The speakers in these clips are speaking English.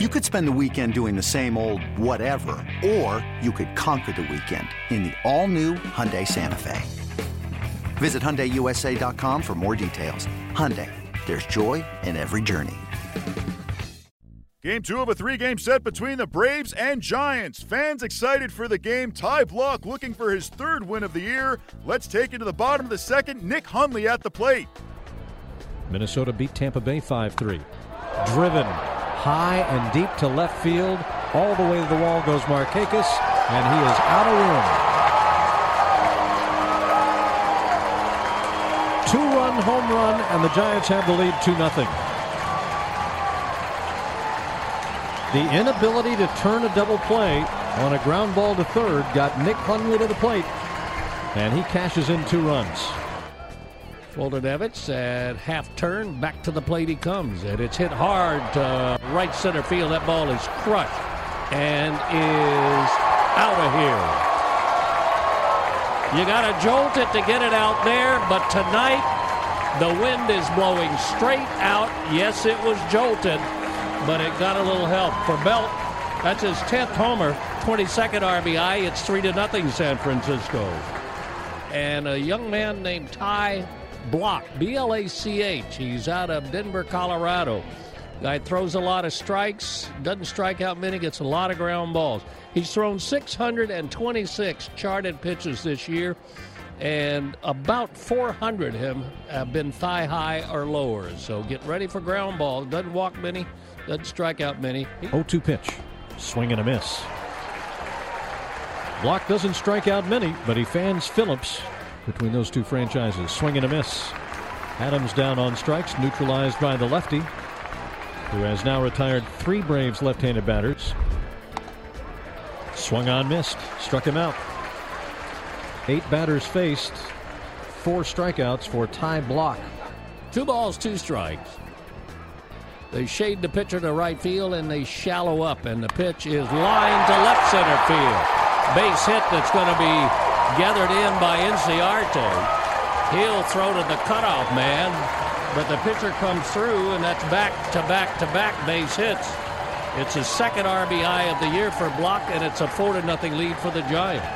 You could spend the weekend doing the same old whatever, or you could conquer the weekend in the all-new Hyundai Santa Fe. Visit HyundaiUSA.com for more details. Hyundai, there's joy in every journey. Game two of a three game set between the Braves and Giants. Fans excited for the game. Ty Blach looking for his third win of the year. Let's take it to the bottom of the second. Nick Hundley at the plate. Minnesota beat Tampa Bay 5 3. Driven high and deep to left field. All the way to the wall goes Markakis, and he is out of room. Two run home run, and the Giants have the lead 2 0. The inability to turn a double play on a ground ball to third got Nick Hundley to the plate, and he cashes in two runs. Foltynewicz at half turn, back to the plate he comes, and it's hit hard to right center field. That ball is crushed and is out of here. You got to jolt it to get it out there, but tonight the wind is blowing straight out. Yes, it was jolted, but it got a little help for Belt. That's his 10th homer, 22nd RBI. It's 3 to nothing San Francisco. And a young man named Ty Blach, B L A C H. He's out of Denver, Colorado. Guy throws a lot of strikes, doesn't strike out many, gets a lot of ground balls. He's thrown 626 charted pitches this year, and about 400 him have been thigh high or lower. So get ready for ground balls. Doesn't walk many, doesn't strike out many. 0 2 pitch. Swing and a miss. Blach doesn't strike out many, but he fans Phillips between those two franchises. Swing and a miss. Adams down on strikes, neutralized by the lefty, who has now retired three Braves left handed batters. Swung on, missed, struck him out. Eight batters faced, four strikeouts for Ty Blach. Two balls, two strikes. They shade the pitcher to right field and they shallow up, and the pitch is lined to left center field. Base hit that's going to be gathered in by Inciarte. He'll throw to the cutoff man, but the pitcher comes through, and that's back to back to back base hits. It's his second RBI of the year for Blach, and it's a 4 to nothing lead for the Giants.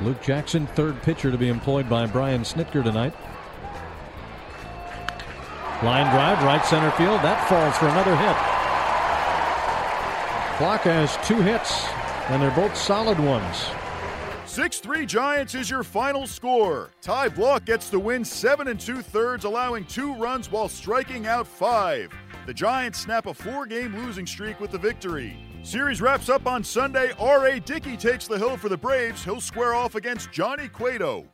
Luke Jackson, third pitcher to be employed by Brian Snitker tonight. Line drive, right center field. That falls for another hit. Blach has two hits, and they're both solid ones. 6 3 Giants is your final score. Ty Blach gets the win 7 and 2 thirds, allowing two runs while striking out five. The Giants snap a four game losing streak with the victory. Series wraps up on Sunday. R.A. Dickey takes the hill for the Braves. He'll square off against Johnny Cueto.